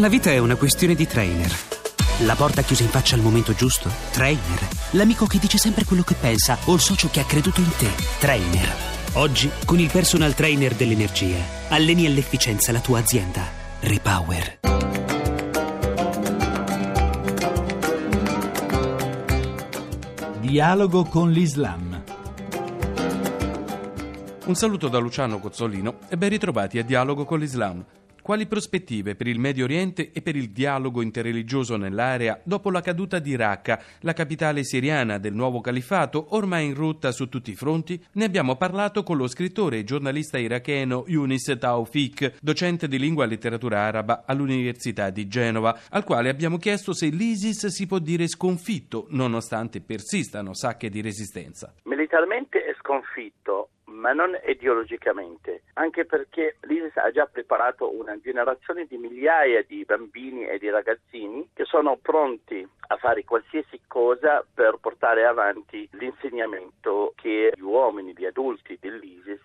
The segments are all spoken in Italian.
La vita è una questione di trainer. La porta chiusa in faccia al momento giusto? Trainer. L'amico che dice sempre quello che pensa o il socio che ha creduto in te? Trainer. Oggi, con il personal trainer dell'energia, alleni all'efficienza la tua azienda. Repower. Dialogo con l'Islam. Un saluto da Luciano Cozzolino e ben ritrovati a Dialogo con l'Islam. Quali prospettive per il Medio Oriente e per il dialogo interreligioso nell'area dopo la caduta di Raqqa, la capitale siriana del nuovo califato, ormai in rotta su tutti i fronti? Ne abbiamo parlato con lo scrittore e giornalista iracheno Yunis Taufik, docente di lingua e letteratura araba all'Università di Genova, al quale abbiamo chiesto se l'ISIS si può dire sconfitto, nonostante persistano sacche di resistenza. Militarmente è sconfitto, ma non ideologicamente, anche perché l'ISIS ha già preparato una generazione di migliaia di bambini e di ragazzini che sono pronti a fare qualsiasi cosa per portare avanti l'insegnamento che gli uomini, gli adulti dell'ISIS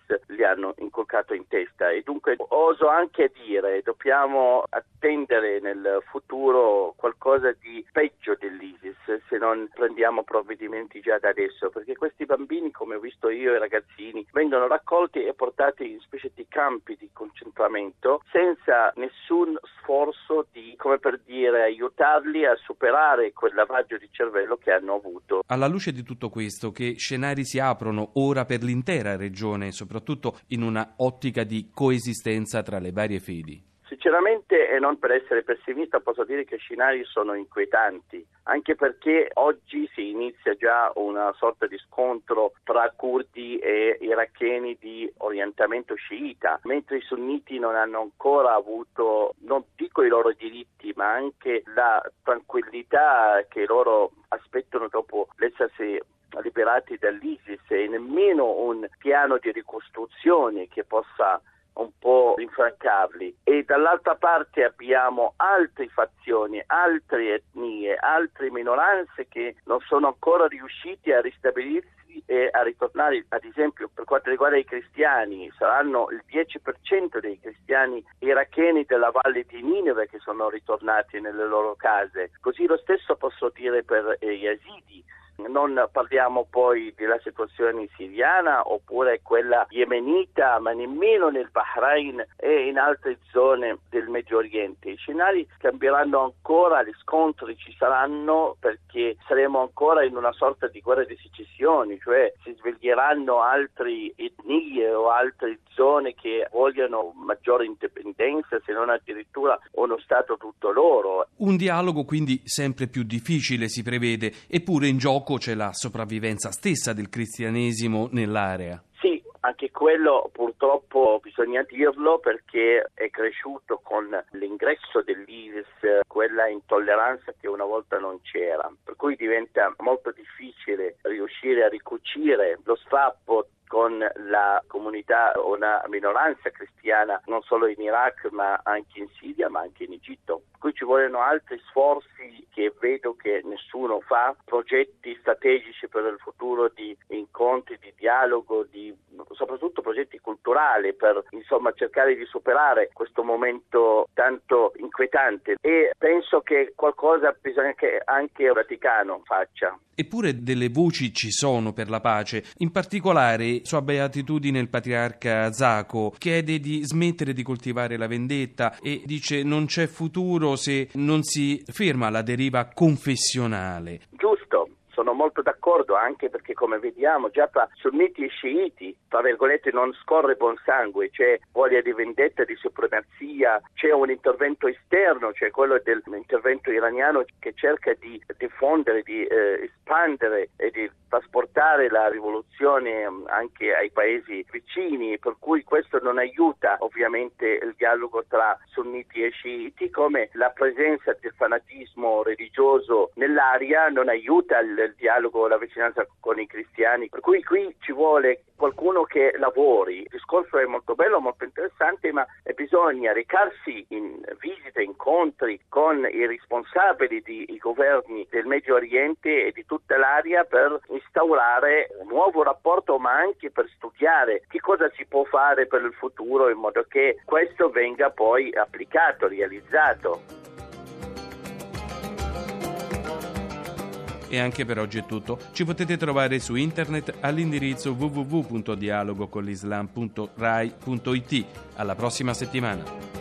hanno inculcato in testa. E dunque oso anche dire dobbiamo attendere nel futuro qualcosa di peggio dell'ISIS se non prendiamo provvedimenti già da adesso perché questi bambini come ho visto io i ragazzini vengono raccolti e portati in specie di campi di concentramento senza nessun sforzo di come per dire aiutarli a superare quel lavaggio di cervello che hanno avuto. Alla luce di tutto questo, che scenari si aprono ora per l'intera regione, soprattutto in una ottica di coesistenza tra le varie fedi? Sinceramente e non per essere pessimista posso dire che i scenari sono inquietanti, anche perché oggi si inizia già una sorta di scontro tra curdi e iracheni di orientamento sciita, mentre i sunniti non hanno ancora avuto, dico i loro diritti, ma anche la tranquillità che loro aspettano dopo l'essersi liberati dall'ISIS. E nemmeno un piano di ricostruzione che possa un po' rinfrancarli e dall'altra parte abbiamo altre fazioni, altre etnie, altre minoranze che non sono ancora riusciti a ristabilirsi e a ritornare, ad esempio per quanto riguarda i cristiani, saranno il 10% dei cristiani iracheni della valle di Nineve che sono ritornati nelle loro case. Così lo stesso posso dire per gli yazidi non parliamo poi della situazione siriana oppure quella yemenita, ma nemmeno nel Bahrain e in altre zone del Medio Oriente. I scenari cambieranno ancora, gli scontri ci saranno perché saremo ancora in una sorta di guerra di secessioni, cioè si sveglieranno altre etnie o altre zone che vogliono maggiore indipendenza, se non addirittura uno Stato tutto loro. Un dialogo quindi sempre più difficile si prevede, eppure in gioco c'è la sopravvivenza stessa del cristianesimo nell'area. Sì, anche quello purtroppo bisogna dirlo perché è cresciuto con l'ingresso dell'ISIS quella intolleranza che una volta non c'era, per cui diventa molto difficile riuscire a ricucire lo strappo con la comunità o una minoranza cristiana non solo in Iraq ma anche in Siria ma anche in Egitto. Qui ci vogliono altri sforzi che vedo che nessuno fa, progetti strategici per il futuro di incontri, di dialogo, di, soprattutto progetti culturali per insomma, cercare di superare questo momento tanto inquietante e penso che qualcosa bisogna che anche il Vaticano faccia. Eppure delle voci ci sono per la pace, in particolare sua beatitudine il patriarca Zaco chiede di smettere di coltivare la vendetta e dice non c'è futuro se non si ferma la deriva confessionale. Sono molto d'accordo anche perché come vediamo già tra sunniti e sciiti, tra virgolette, non scorre buon sangue, c'è voglia di vendetta, di supremazia, c'è un intervento esterno, cioè quello dell'intervento iraniano che cerca di diffondere, di eh, espandere e di trasportare la rivoluzione mm, anche ai paesi vicini, per cui questo non aiuta ovviamente il dialogo tra sunniti e sciiti, come la presenza del fanatismo religioso nell'aria non aiuta il dialogo, la vicinanza con i cristiani. Per cui qui ci vuole qualcuno che lavori. Il discorso è molto bello, molto interessante, ma bisogna recarsi in visite, incontri con i responsabili dei governi del Medio Oriente e di tutta l'area per instaurare un nuovo rapporto, ma anche per studiare che cosa si può fare per il futuro in modo che questo venga poi applicato, realizzato. E anche per oggi è tutto. Ci potete trovare su internet all'indirizzo www.dialogocolislam.rai.it. Alla prossima settimana.